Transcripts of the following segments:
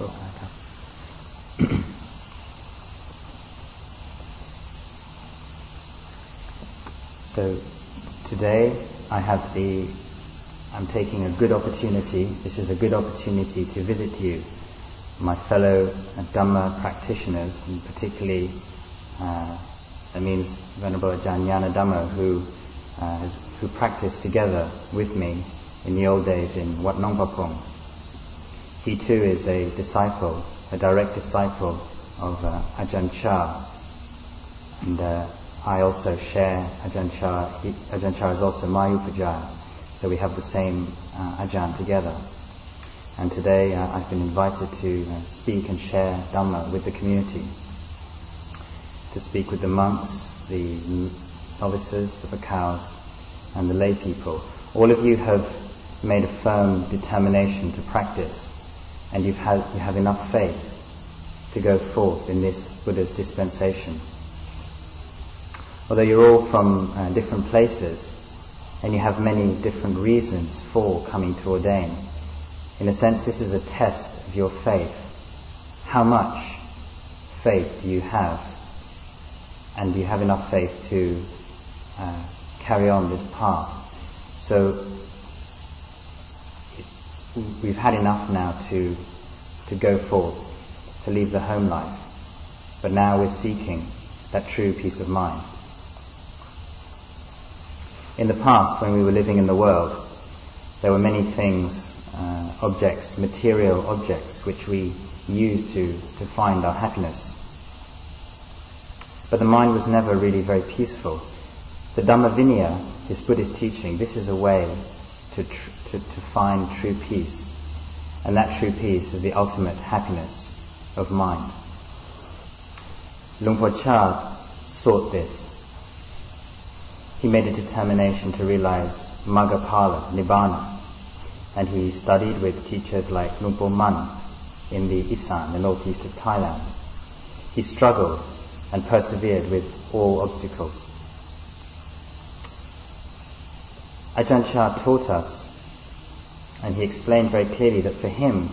ครู่นะครับ so today I have the I'm taking a good opportunity this is a good opportunity to visit you my fellow Dhamma practitioners and particularly uh, that means Venerable Ajahn Dhamma who uh, who practiced together with me in the old days in Wat Nong Papong. he too is a disciple, a direct disciple of uh, Ajahn Chah. And uh, I also share Ajahn Chah. Ajahn Chah is also my Upajjhaya. So we have the same uh, Ajahn together. And today uh, I've been invited to uh, speak and share Dhamma with the community. To speak with the monks, the novices, the bhikkhus, and the lay people. All of you have made a firm determination to practice, and you've had, you have enough faith to go forth in this Buddha's dispensation. Although you're all from uh, different places, and you have many different reasons for coming to ordain, in a sense, this is a test of your faith. How much faith do you have? And do you have enough faith to uh, carry on this path? So we've had enough now to to go forth, to leave the home life. But now we're seeking that true peace of mind. In the past, when we were living in the world, there were many things, uh, objects, material objects, which we used to, to find our happiness. But the mind was never really very peaceful. The Dhamma Vinaya, this Buddhist teaching, this is a way to, tr- to, to find true peace. And that true peace is the ultimate happiness of mind. Luang Por Chah sought this. He made a determination to realize Magapala, Nibbana, and he studied with teachers like Luang Man in the Isan, the northeast of Thailand. He struggled and persevered with all obstacles. Ajahn Chah taught us, and he explained very clearly that for him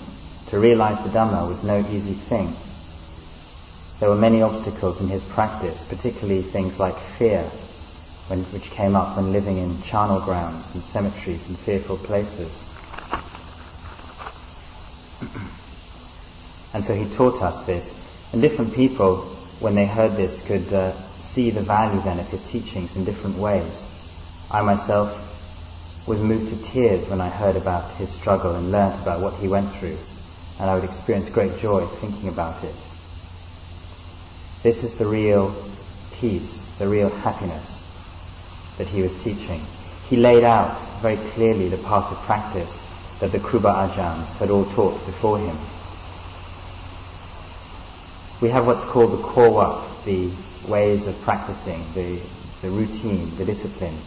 to realize the Dhamma was no easy thing. There were many obstacles in his practice, particularly things like fear, when, which came up when living in charnel grounds and cemeteries and fearful places. and so he taught us this. And different people, when they heard this, could uh, see the value then of his teachings in different ways. I myself was moved to tears when I heard about his struggle and learnt about what he went through, and I would experience great joy thinking about it. This is the real peace, the real happiness that he was teaching. He laid out very clearly the path of practice that the Kruba Ajahns had all taught before him. We have what's called the Korwat, the ways of practicing, the, the routine, the discipline.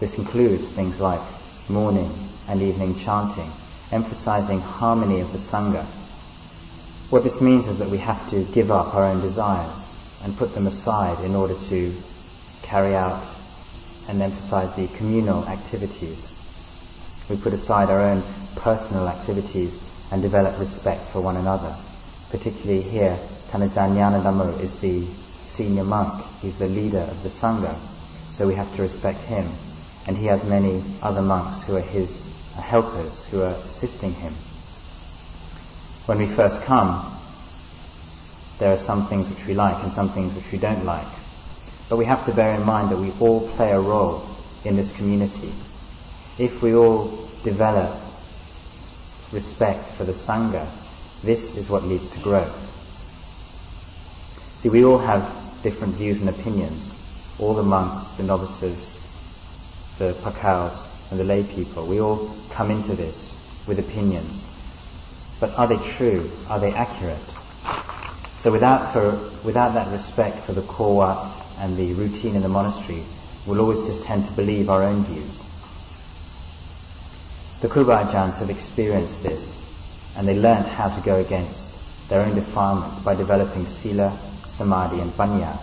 This includes things like morning and evening chanting, emphasizing harmony of the Sangha. What this means is that we have to give up our own desires and put them aside in order to carry out and emphasize the communal activities. We put aside our own personal activities and develop respect for one another. Particularly here, Tanajan Dhammo is the senior monk. He's the leader of the Sangha. So we have to respect him. And he has many other monks who are his helpers, who are assisting him. When we first come, there are some things which we like and some things which we don't like. But we have to bear in mind that we all play a role in this community. If we all develop respect for the Sangha, this is what leads to growth. See, we all have different views and opinions. All the monks, the novices, the bhikkhus, and the lay people, we all come into this with opinions. But are they true? Are they accurate? So without, for, without that respect for the korwat and the routine in the monastery, we'll always just tend to believe our own views. The Kruba Ajahns have experienced this, and they learned how to go against their own defilements by developing sila, samadhi, and panya.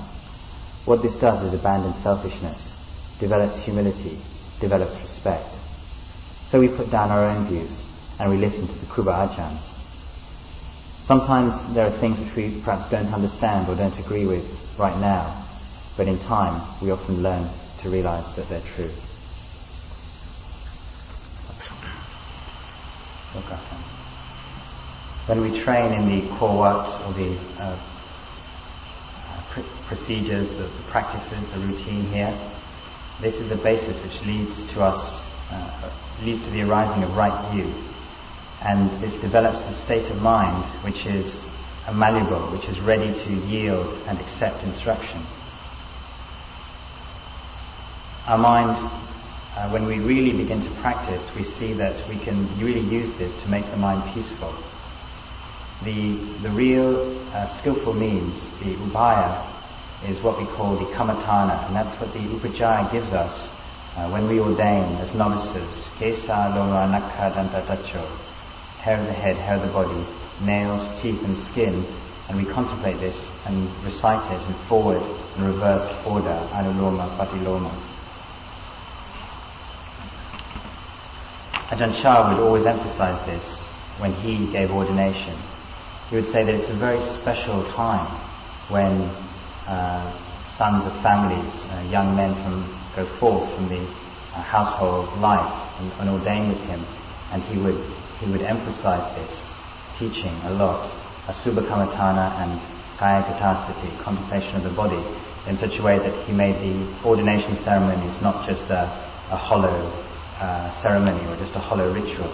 What this does is abandon selfishness, develops humility, develops respect. So we put down our own views and we listen to the Kruba Ajahns. Sometimes there are things which we perhaps don't understand or don't agree with right now, but in time we often learn to realize that they're true. When we train in the core or the uh, pr- procedures, the, the, practices, the routine here, this is a basis which leads to us, uh, leads to the arising of right view. And this develops a state of mind which is malleable, which is ready to yield and accept instruction. Our mind, uh, when we really begin to practice, we see that we can really use this to make the mind peaceful. The, the real uh, skillful means, the upaya, is what we call the kammatthana, and that's what the upajjhaya gives us uh, when we ordain as novices. Kesa loma nakha danta tacho. Hair of the head, hair of the body, nails, teeth and skin, and we contemplate this and recite it in forward and reverse order, anuloma, patiloma. Ajahn Chah would always emphasize this when he gave ordination he would say that it's a very special time when uh, sons of families, uh, young men from, go forth from the uh, household life and, and ordain with him. And he would, he would emphasize this teaching a lot, Asubha Kammatthana and Kaya Gatasati, contemplation of the body, in such a way that he made the ordination ceremonies not just a, a hollow uh, ceremony or just a hollow ritual,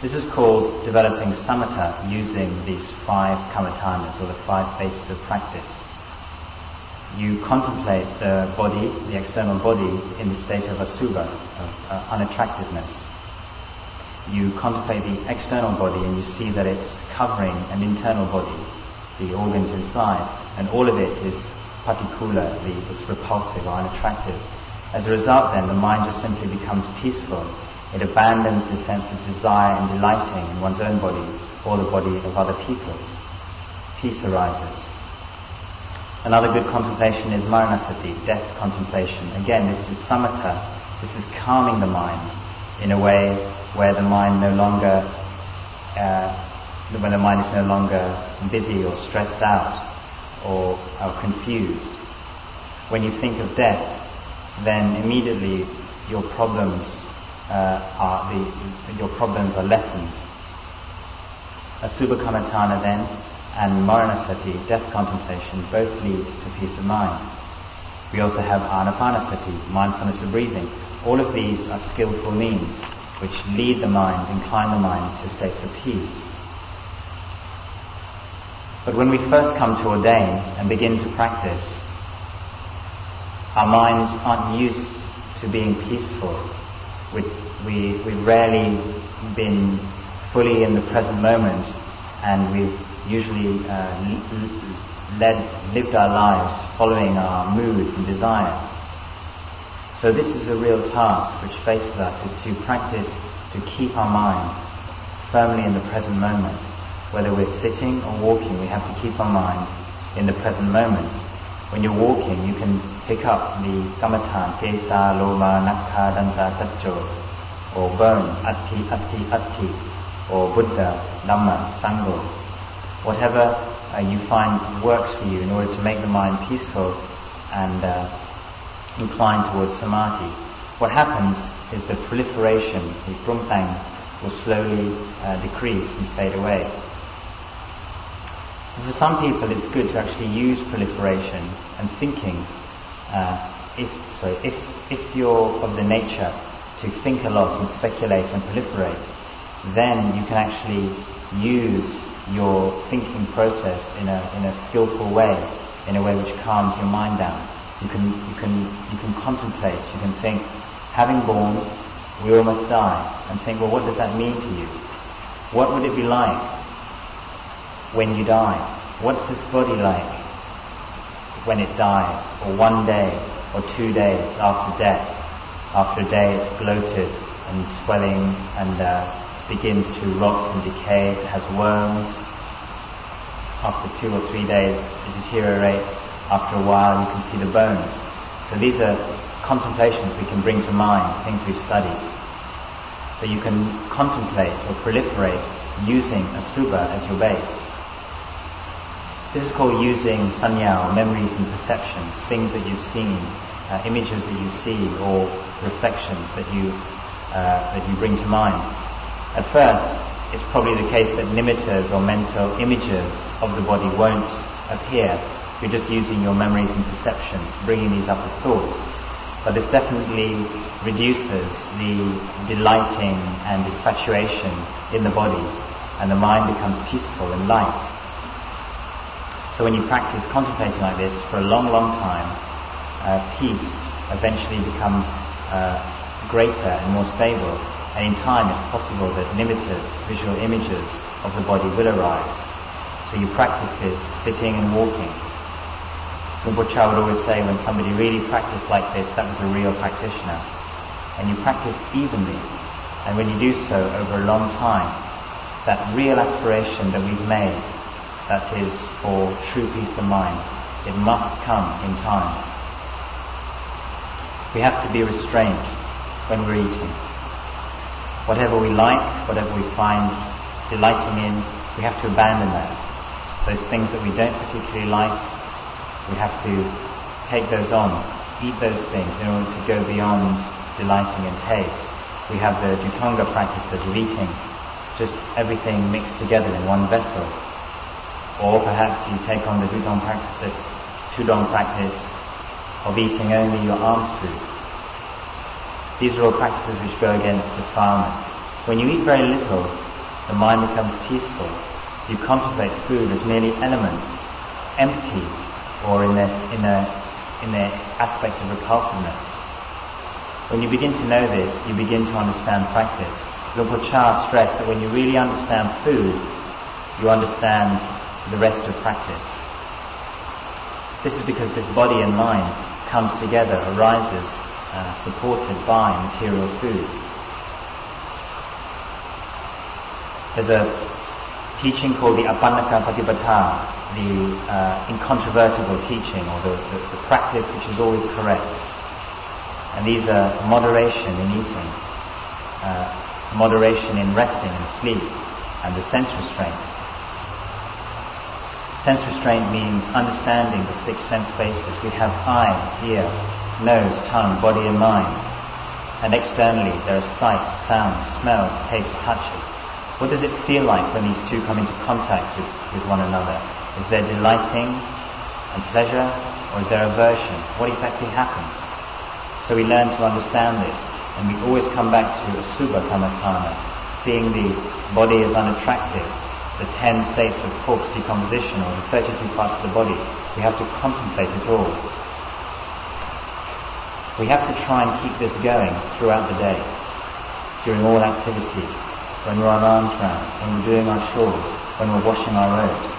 this is called developing samatha using these five kammatthanas or the five bases of practice. You contemplate the body, the external body, in the state of asubha, of uh, unattractiveness. You contemplate the external body and you see that it's covering an internal body, the organs inside, and all of it is patikula, it's repulsive or unattractive. As a result then, the mind just simply becomes peaceful it abandons the sense of desire and delighting in one's own body or the body of other people. Peace arises. Another good contemplation is maranasati, death contemplation. Again, this is samatha. This is calming the mind in a way where the mind no longer, uh, when the mind is no longer busy or stressed out or, or confused. When you think of death, then immediately your problems uh, are the, your problems are lessened. Asubha Kammatthana then and Maranasati, death contemplation, both lead to peace of mind. We also have Anapanasati, mindfulness of breathing. All of these are skillful means which lead the mind, incline the mind to states of peace. But when we first come to ordain and begin to practice, our minds aren't used to being peaceful we, we, we've rarely been fully in the present moment and we've usually uh, led, lived our lives following our moods and desires. So this is a real task which faces us is to practice to keep our mind firmly in the present moment. Whether we're sitting or walking, we have to keep our mind in the present moment. When you're walking, you can pick up the kammatthana, kesa, loma, nakha, danta, tacho, or bones, atti, atti, atti, or Buddha, Dhamma, Sangha. Whatever uh, you find works for you in order to make the mind peaceful and uh, inclined towards samadhi. What happens is the proliferation, the prumpang, will slowly uh, decrease and fade away. For some people, it's good to actually use proliferation and thinking. Uh, if so, if if you're of the nature to think a lot and speculate and proliferate, then you can actually use your thinking process in a in a skillful way, in a way which calms your mind down. You can you can you can contemplate. You can think, having born, we all must die, and think, well, what does that mean to you? What would it be like when you die? What's this body like when it dies, or one day, or two days after death? After a day it's bloated and swelling and uh, begins to rot and decay, it has worms. After two or three days it deteriorates. After a while you can see the bones. So these are contemplations we can bring to mind, things we've studied. So you can contemplate or proliferate using asubha as your base. Called using sanya, memories and perceptions, things that you've seen, uh, images that you see, or reflections that you uh, that you bring to mind. At first, it's probably the case that nimittas or mental images of the body won't appear. You're just using your memories and perceptions, bringing these up as thoughts. But this definitely reduces the delighting and infatuation in the body, and the mind becomes peaceful and light. So when you practice contemplating like this for a long, long time, uh, peace eventually becomes uh, greater and more stable. And in time, it's possible that nimittas, visual images of the body will arise. So you practice this sitting and walking. Rinpoche would always say when somebody really practiced like this, that was a real practitioner. And you practice evenly. And when you do so over a long time, that real aspiration that we've made that is for true peace of mind. It must come in time. We have to be restrained when we're eating. Whatever we like, whatever we find delighting in, we have to abandon that. Those things that we don't particularly like, we have to take those on, eat those things in order to go beyond delighting in taste. We have the Dhutanga practices of eating, just everything mixed together in one vessel or perhaps you take on the Tudong practice, the Tudong practice of eating only your alms food. These are all practices which go against the defilement. When you eat very little, the mind becomes peaceful. You contemplate food as merely elements, empty, or in their, in their, in their aspect of repulsiveness. When you begin to know this, you begin to understand practice. Luang Por Chah stressed that when you really understand food, you understand the rest of practice. This is because this body and mind comes together, arises, uh, supported by material food. There's a teaching called the Apannaka Patipada, the uh, incontrovertible teaching, or the, the, the, practice which is always correct. And these are moderation in eating, uh, moderation in resting and sleep, and the sense restraint. Sense restraint means understanding the six sense bases. We have eye, ear, nose, tongue, body and mind. And externally there are sight, sound, smells, taste, touches. What does it feel like when these two come into contact with, with one another? Is there delighting and pleasure or is there aversion? What exactly happens? So we learn to understand this and we always come back to Asubha Kammatthana, seeing the body as unattractive, the ten states of corpse decomposition or the 32 parts of the body. We have to contemplate it all. We have to try and keep this going throughout the day, during all activities, when we're on alms round, when we're doing our chores, when we're washing our robes.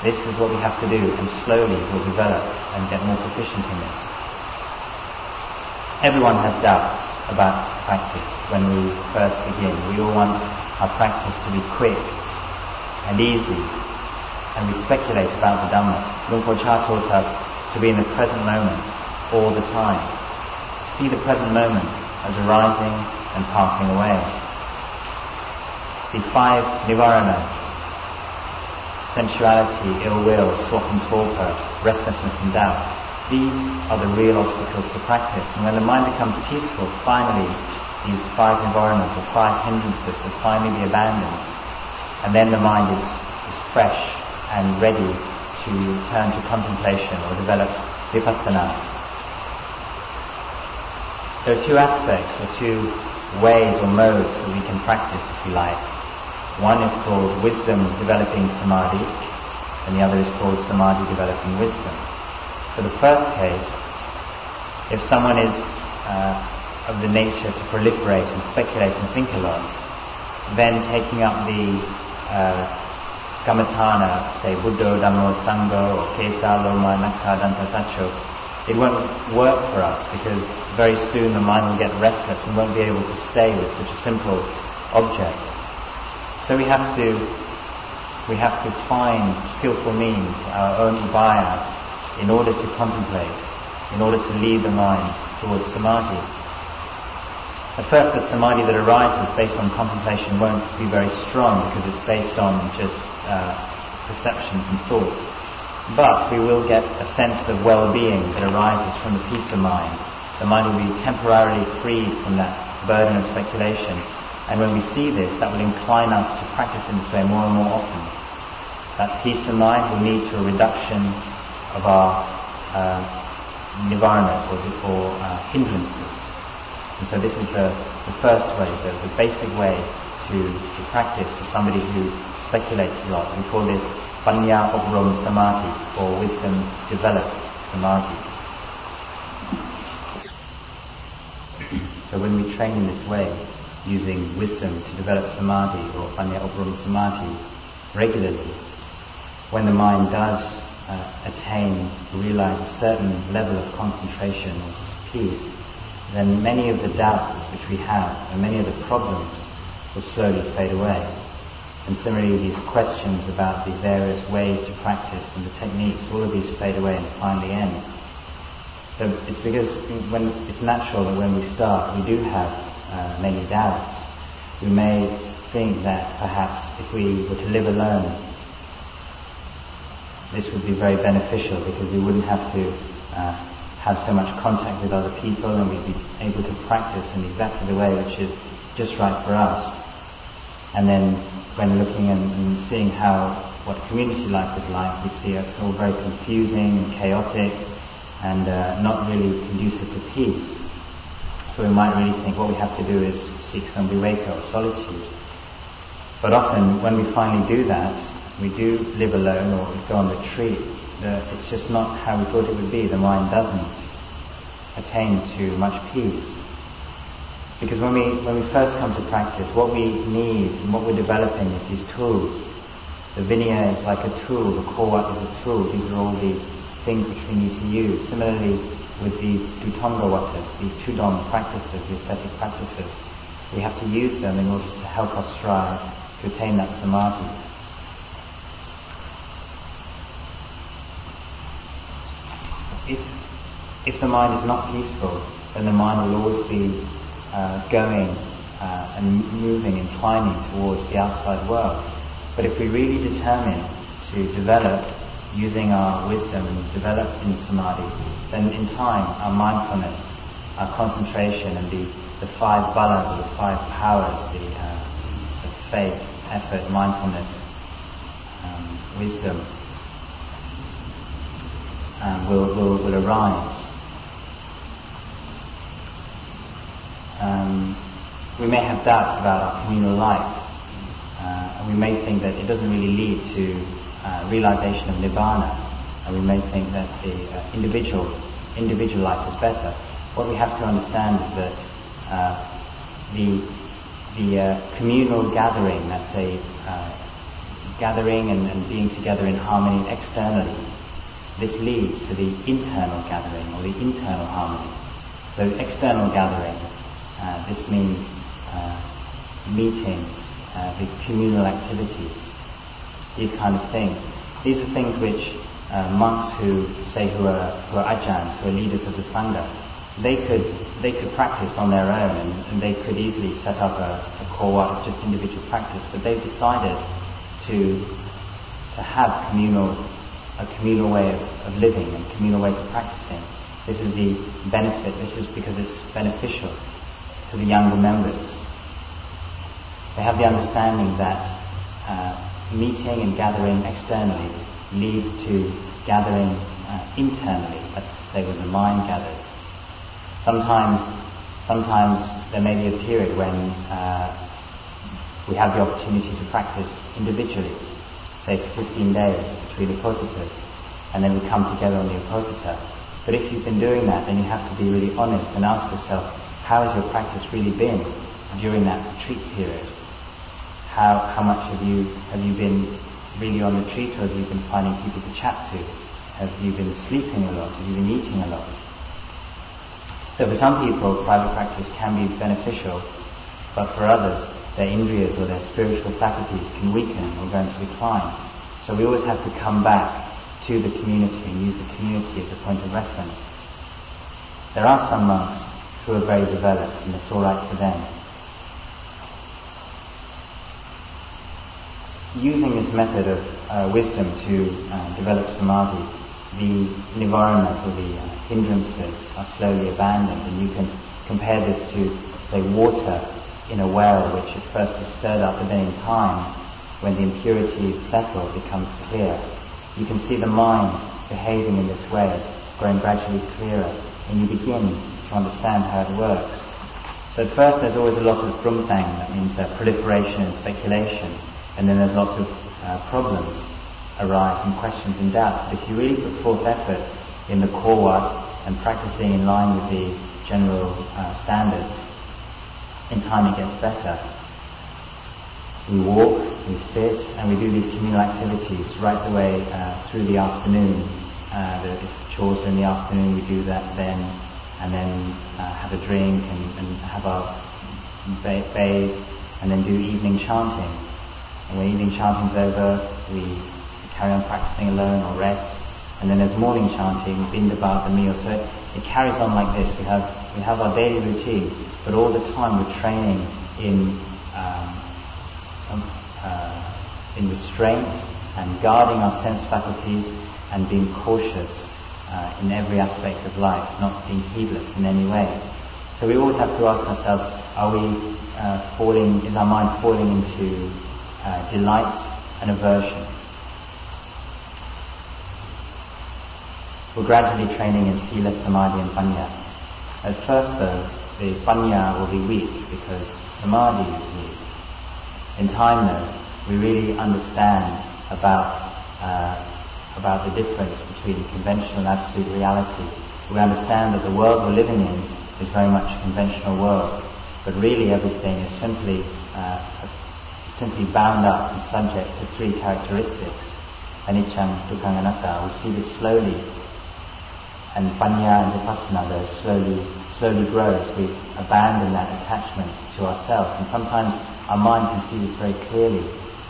This is what we have to do and slowly we'll develop and get more proficient in this. Everyone has doubts about practice when we first begin. We all want our practice to be quick easy, and we speculate about the Dhamma. Luang Por Chah taught us to be in the present moment all the time. See the present moment as arising and passing away. The five nivaranas, sensuality, ill will, sloth and torpor, restlessness and doubt, these are the real obstacles to practice. And when the mind becomes peaceful, finally, these five nivaranas, the five hindrances, will finally be abandoned and then the mind is, is fresh and ready to turn to contemplation or develop vipassana. There are two aspects or two ways or modes that we can practice, if you like. One is called wisdom developing samadhi, and the other is called samadhi developing wisdom. For the first case, if someone is uh, of the nature to proliferate and speculate and think a lot, then taking up the uh, Kammatthana, say Buddha, Dhammo, or Kesa, Loma, Nakha, Danta, Tacho, it won't work for us because very soon the mind will get restless and won't be able to stay with such a simple object. So we have to we have to find skillful means, our own upaya, in order to contemplate, in order to lead the mind towards samadhi. At first, the samadhi that arises based on contemplation won't be very strong because it's based on just uh, perceptions and thoughts. But we will get a sense of well-being that arises from the peace of mind. The mind will be temporarily freed from that burden of speculation. And when we see this, that will incline us to practice in this way more and more often. That peace of mind will lead to a reduction of our uh, nivaranas or, or uh, hindrances. And so this is the, the first way, the, the basic way to, to practice for somebody who speculates a lot. We call this Panya Obrom Samadhi, or wisdom develops Samadhi. so when we train in this way, using wisdom to develop Samadhi, or Panya Obrom Samadhi, regularly, when the mind does uh, attain, realize a certain level of concentration or peace, then many of the doubts which we have and many of the problems will slowly fade away. And similarly, these questions about the various ways to practice and the techniques, all of these fade away and finally end. So it's because when it's natural that when we start, we do have uh, many doubts. We may think that perhaps if we were to live alone, this would be very beneficial because we wouldn't have to uh, have so much contact with other people and we'd be able to practice in exactly the way which is just right for us. And then when looking and, and seeing how what community life is like, we see it's all very confusing and chaotic and uh, not really conducive to peace. So we might really think what we have to do is seek some viveka or solitude. But often when we finally do that, we do live alone or we go on retreat, it's just not how we thought it would be. The mind doesn't attain to much peace. Because when we, when we first come to practice, what we need and what we're developing is these tools. The vinaya is like a tool, the kowa is a tool. These are all the things which we need to use. Similarly, with these Dhutanga watas, the Tudong practices, the ascetic practices, we have to use them in order to help us strive to attain that samadhi. If, the mind is not peaceful, then the mind will always be uh, going uh, and moving and climbing towards the outside world. But if we really determine to develop using our wisdom and develop in samadhi, then in time our mindfulness, our concentration and the, the five balas or the five powers, the uh, faith, effort, mindfulness, um, wisdom, um, will, will, will arise. Um, we may have doubts about our communal life, uh, and we may think that it doesn't really lead to uh, realization of nibbana, and we may think that the uh, individual individual life is better. What we have to understand is that uh, the the uh, communal gathering, let's say, uh, gathering and, and being together in harmony externally, this leads to the internal gathering or the internal harmony. So external gathering uh, this means uh, meetings, uh, the communal activities, these kind of things. These are things which uh, monks who say who are who are ajahns, who are leaders of the sangha, they could they could practice on their own and, and they could easily set up a, a of just individual practice, but they've decided to to have communal a communal way of, of living and communal ways of practicing. This is the benefit. This is because it's beneficial to the younger members. They have the understanding that uh, meeting and gathering externally leads to gathering uh, internally, that's to say when the mind gathers. Sometimes, sometimes there may be a period when uh, we have the opportunity to practice individually, say for 15 days between Uposathas, and then we come together on the Uposatha. But if you've been doing that, then you have to be really honest and ask yourself, how has your practice really been during that retreat period? How, how much have you, have you been really on retreat or have you been finding people to chat to? Have you been sleeping a lot? Have you been eating a lot? So for some people, private practice can be beneficial, but for others, their indriyas or their spiritual faculties can weaken or go into decline. So we always have to come back to the community and use the community as a point of reference. There are some monks who are very developed and it's alright for them. Using this method of uh, wisdom to uh, develop samadhi, the nivaranas or the uh, hindrances are slowly abandoned and you can compare this to, say, water in a well which at first is stirred up, but then in time, when the impurities settle, becomes clear. You can see the mind behaving in this way, growing gradually clearer, and you begin to understand how it works. At first there's always a lot of brumtang, that means uh, proliferation and speculation, and then there's lots of uh, problems arise and questions and doubts. But if you really put forth effort in the core work and practicing in line with the general uh, standards, in time it gets better. We walk, we sit, and we do these communal activities right the way uh, through the afternoon. Uh, if chores are in the afternoon, we do that then, and then uh, have a drink and, and have our bathe, and then do evening chanting. And when evening chanting's over, we carry on practicing alone or rest. And then there's morning chanting, bindabat, the meal. So it carries on like this. We have we have our daily routine, but all the time we're training in um, some, uh, in restraint and guarding our sense faculties and being cautious uh, in every aspect of life, not being heedless in any way. So we always have to ask ourselves: Are we uh, falling? Is our mind falling into uh, delight and aversion? We're gradually training in sila, samadhi, and panya. At first though, the panya will be weak because samadhi is weak. In time though, we really understand about, uh, about the difference between conventional and absolute reality. We understand that the world we're living in is very much a conventional world, but really everything is simply, uh, simply bound up and subject to three characteristics. Anicca, dukkha, anatta. We see this slowly and panya and vipassana though slowly slowly grows. We abandon that attachment to ourselves, and sometimes our mind can see this very clearly.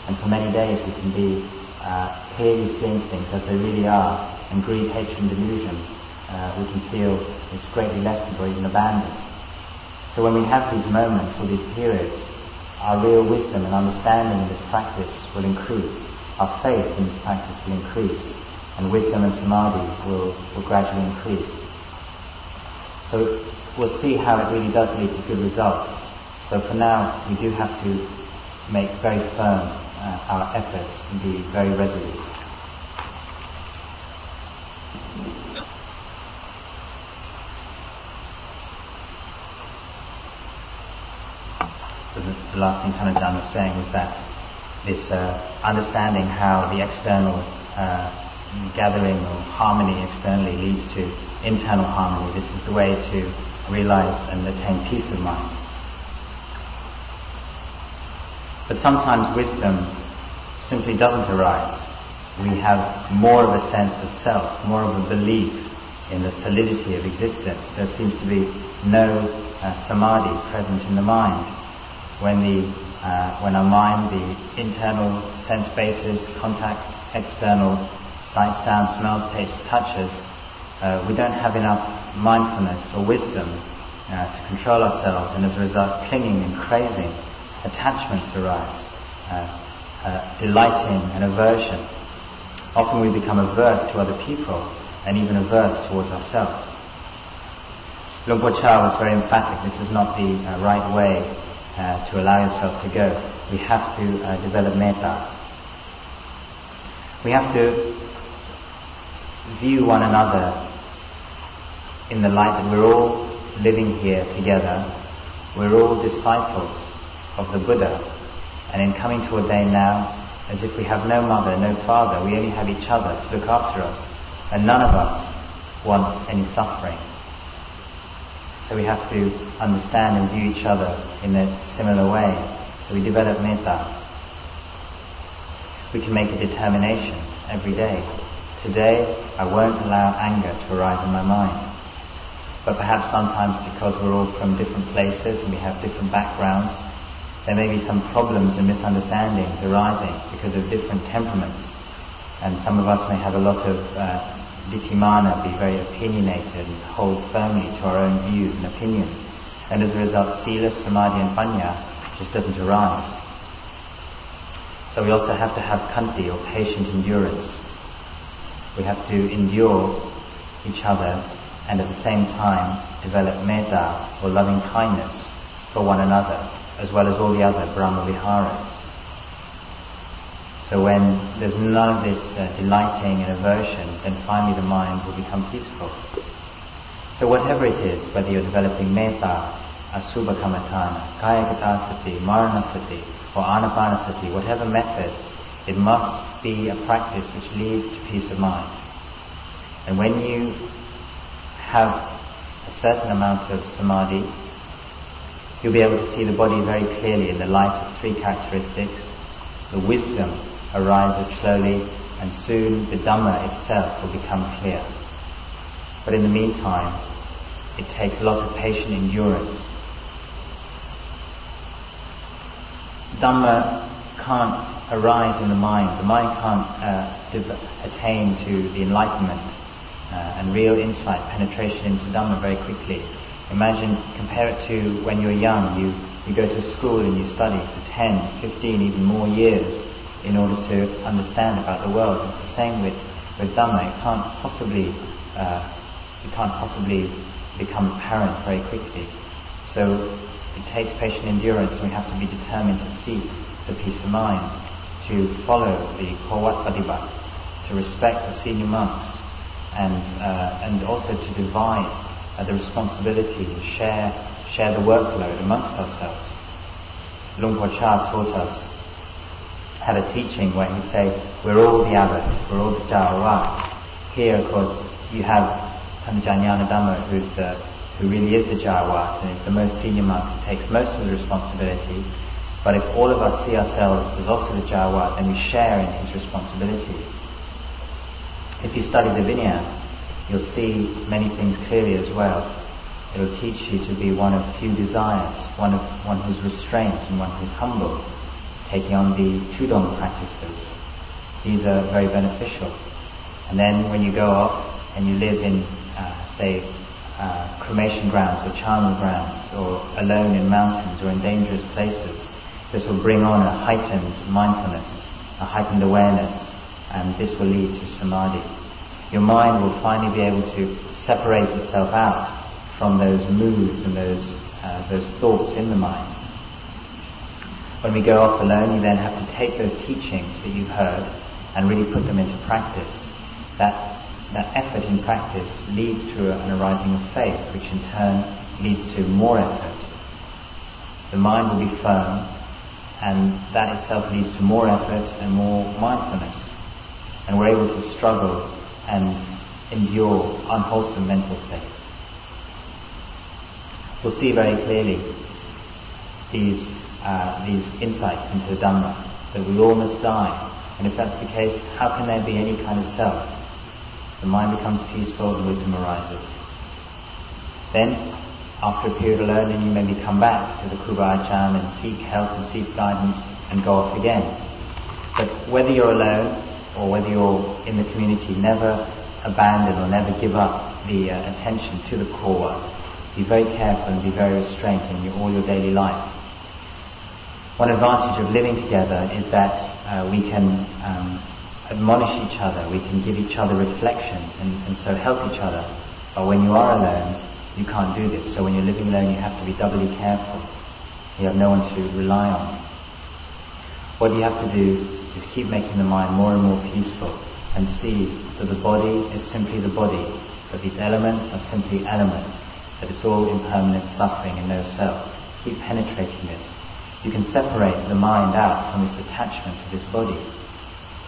And for many days we can be uh, clearly seeing things as they really are, and greed, hatred, and delusion uh, we can feel is greatly lessened or even abandoned. So when we have these moments or these periods, our real wisdom and understanding of this practice will increase. Our faith in this practice will increase and wisdom and samadhi will, will gradually increase. So we'll see how it really does lead to good results. So for now, we do have to make very firm uh, our efforts and be very resolute. So the, the last thing Tanajan was saying was that this uh, understanding how the external uh, gathering of harmony externally leads to internal harmony. This is the way to realize and attain peace of mind. But sometimes wisdom simply doesn't arise. We have more of a sense of self, more of a belief in the solidity of existence. There seems to be no uh, samadhi present in the mind. When the uh, when our mind, the internal sense bases, contact external sight, sound, smells, tastes, touches, uh, we don't have enough mindfulness or wisdom uh, to control ourselves, and as a result, clinging and craving, attachments arise, uh, uh delighting and aversion. Often we become averse to other people and even averse towards ourselves. Luang Por Chah was very emphatic. This is not the uh, right way uh, to allow yourself to go. We have to develop metta. We have to view one another in the light that we're all living here together. We're all disciples of the Buddha. And in coming to ordain now, as if we have no mother, no father, we only have each other to look after us. And none of us want any suffering. So we have to understand and view each other in a similar way. So we develop metta. We can make a determination every day Today, I won't allow anger to arise in my mind. But perhaps sometimes because we're all from different places and we have different backgrounds, there may be some problems and misunderstandings arising because of different temperaments. And some of us may have a lot of uh, ditthimana, be very opinionated and hold firmly to our own views and opinions. And as a result, sila, samadhi and panya just doesn't arise. So we also have to have khanti or patient endurance. We have to endure each other and at the same time develop metta or loving kindness for one another as well as all the other Brahma Viharas. So when there's none of this uh, delighting and aversion, then finally the mind will become peaceful. So whatever it is, whether you're developing metta, asubha kammatthana, kayakata maranasati, or anapanasati, whatever method, it must be a practice which leads to peace of mind. And when you have a certain amount of samadhi, you'll be able to see the body very clearly in the light of three characteristics. The wisdom arises slowly and soon the Dhamma itself will become clear. But in the meantime, it takes a lot of patient endurance. Dhamma can't arise in the mind. The mind can't uh, attain to the enlightenment uh, and real insight, penetration into Dhamma very quickly. Imagine, compare it to when you're young, you, you go to school and you study for 10, 15, even more years in order to understand about the world. It's the same with, with Dhamma. It can't possibly, uh, it can't possibly become apparent very quickly. So it takes patient endurance and we have to be determined to seek the peace of mind, to follow the Kawat Padibat, to respect the senior monks, and, uh, and also to divide uh, the responsibility and share, share the workload amongst ourselves. Luang Por Chah taught us, had a teaching where he'd say, we're all the abbot, we're all the Jawat. Here, of course, you have Panjanyana Dhamma, who's the, who really is the Jawat and is the most senior monk who takes most of the responsibility. But if all of us see ourselves as also the Jawat, then we share in his responsibility. If you study the Vinaya, you'll see many things clearly as well. It'll teach you to be one of few desires, one of one who's restrained and one who's humble, taking on the Tudong practices. These are very beneficial. And then when you go off and you live in, uh, say, uh, cremation grounds or charnel grounds or alone in mountains or in dangerous places, this will bring on a heightened mindfulness, a heightened awareness, and this will lead to samadhi your mind will finally be able to separate itself out from those moods and those, uh, those thoughts in the mind. When we go off alone, you then have to take those teachings that you've heard and really put them into practice. That, that effort in practice leads to an arising of faith, which in turn leads to more effort. The mind will be firm, and that itself leads to more effort and more mindfulness. And we're able to struggle and endure unwholesome mental states. We'll see very clearly these, uh, these insights into the Dhamma, that we all must die. And if that's the case, how can there be any kind of self? The mind becomes peaceful and wisdom arises. Then, after a period of learning, you maybe come back to the Ajahn and seek help and seek guidance and go off again. But whether you're alone or whether you're in the community, never abandon or never give up the uh, attention to the core work. Be very careful and be very restrained in your, all your daily life. One advantage of living together is that uh, we can um, admonish each other, we can give each other reflections and, and so help each other. But when you are alone, you can't do this. So when you're living alone, you have to be doubly careful. You have no one to rely on. What do you have to do is keep making the mind more and more peaceful and see that the body is simply the body, that these elements are simply elements, that it's all impermanent suffering and no self. Keep penetrating this. You can separate the mind out from its attachment to this body.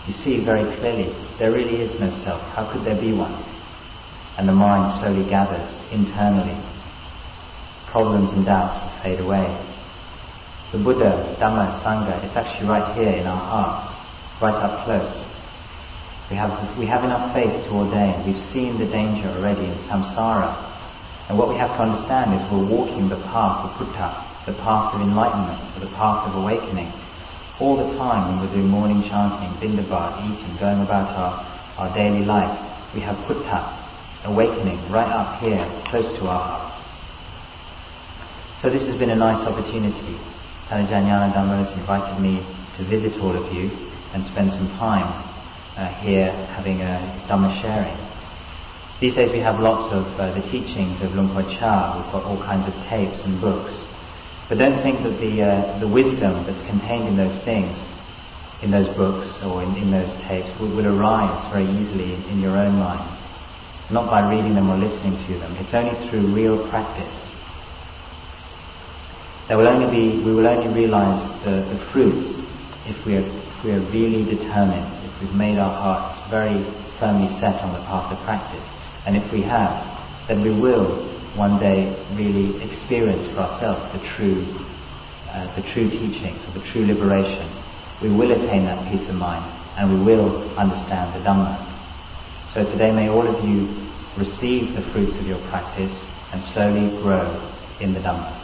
You see very clearly, there really is no self. How could there be one? And the mind slowly gathers internally. Problems and doubts will fade away. The Buddha, Dhamma, Sangha, it's actually right here in our hearts, right up close. We have, we have enough faith to ordain. We've seen the danger already in samsara. And what we have to understand is we're walking the path of Buddha, the path of enlightenment, the path of awakening. All the time when we're doing morning chanting, bindabat, eating, going about our, our daily life, we have Putta, awakening, right up here, close to our heart. So this has been a nice opportunity. Talajanyana Dhamma has invited me to visit all of you and spend some time uh, here having a Dhamma sharing. These days we have lots of uh, the teachings of Luang Por Chah. We've got all kinds of tapes and books. But don't think that the, uh, the wisdom that's contained in those things, in those books or in, in those tapes, will, will arise very easily in, your own minds. Not by reading them or listening to them. It's only through real practice. There will only be, we will only realize the, the fruits if we, are, we are really determined, if we've made our hearts very firmly set on the path of practice. And if we have, then we will one day really experience for ourselves the true, uh, the true teachings, the true liberation. We will attain that peace of mind, and we will understand the Dhamma. So today may all of you receive the fruits of your practice and slowly grow in the Dhamma.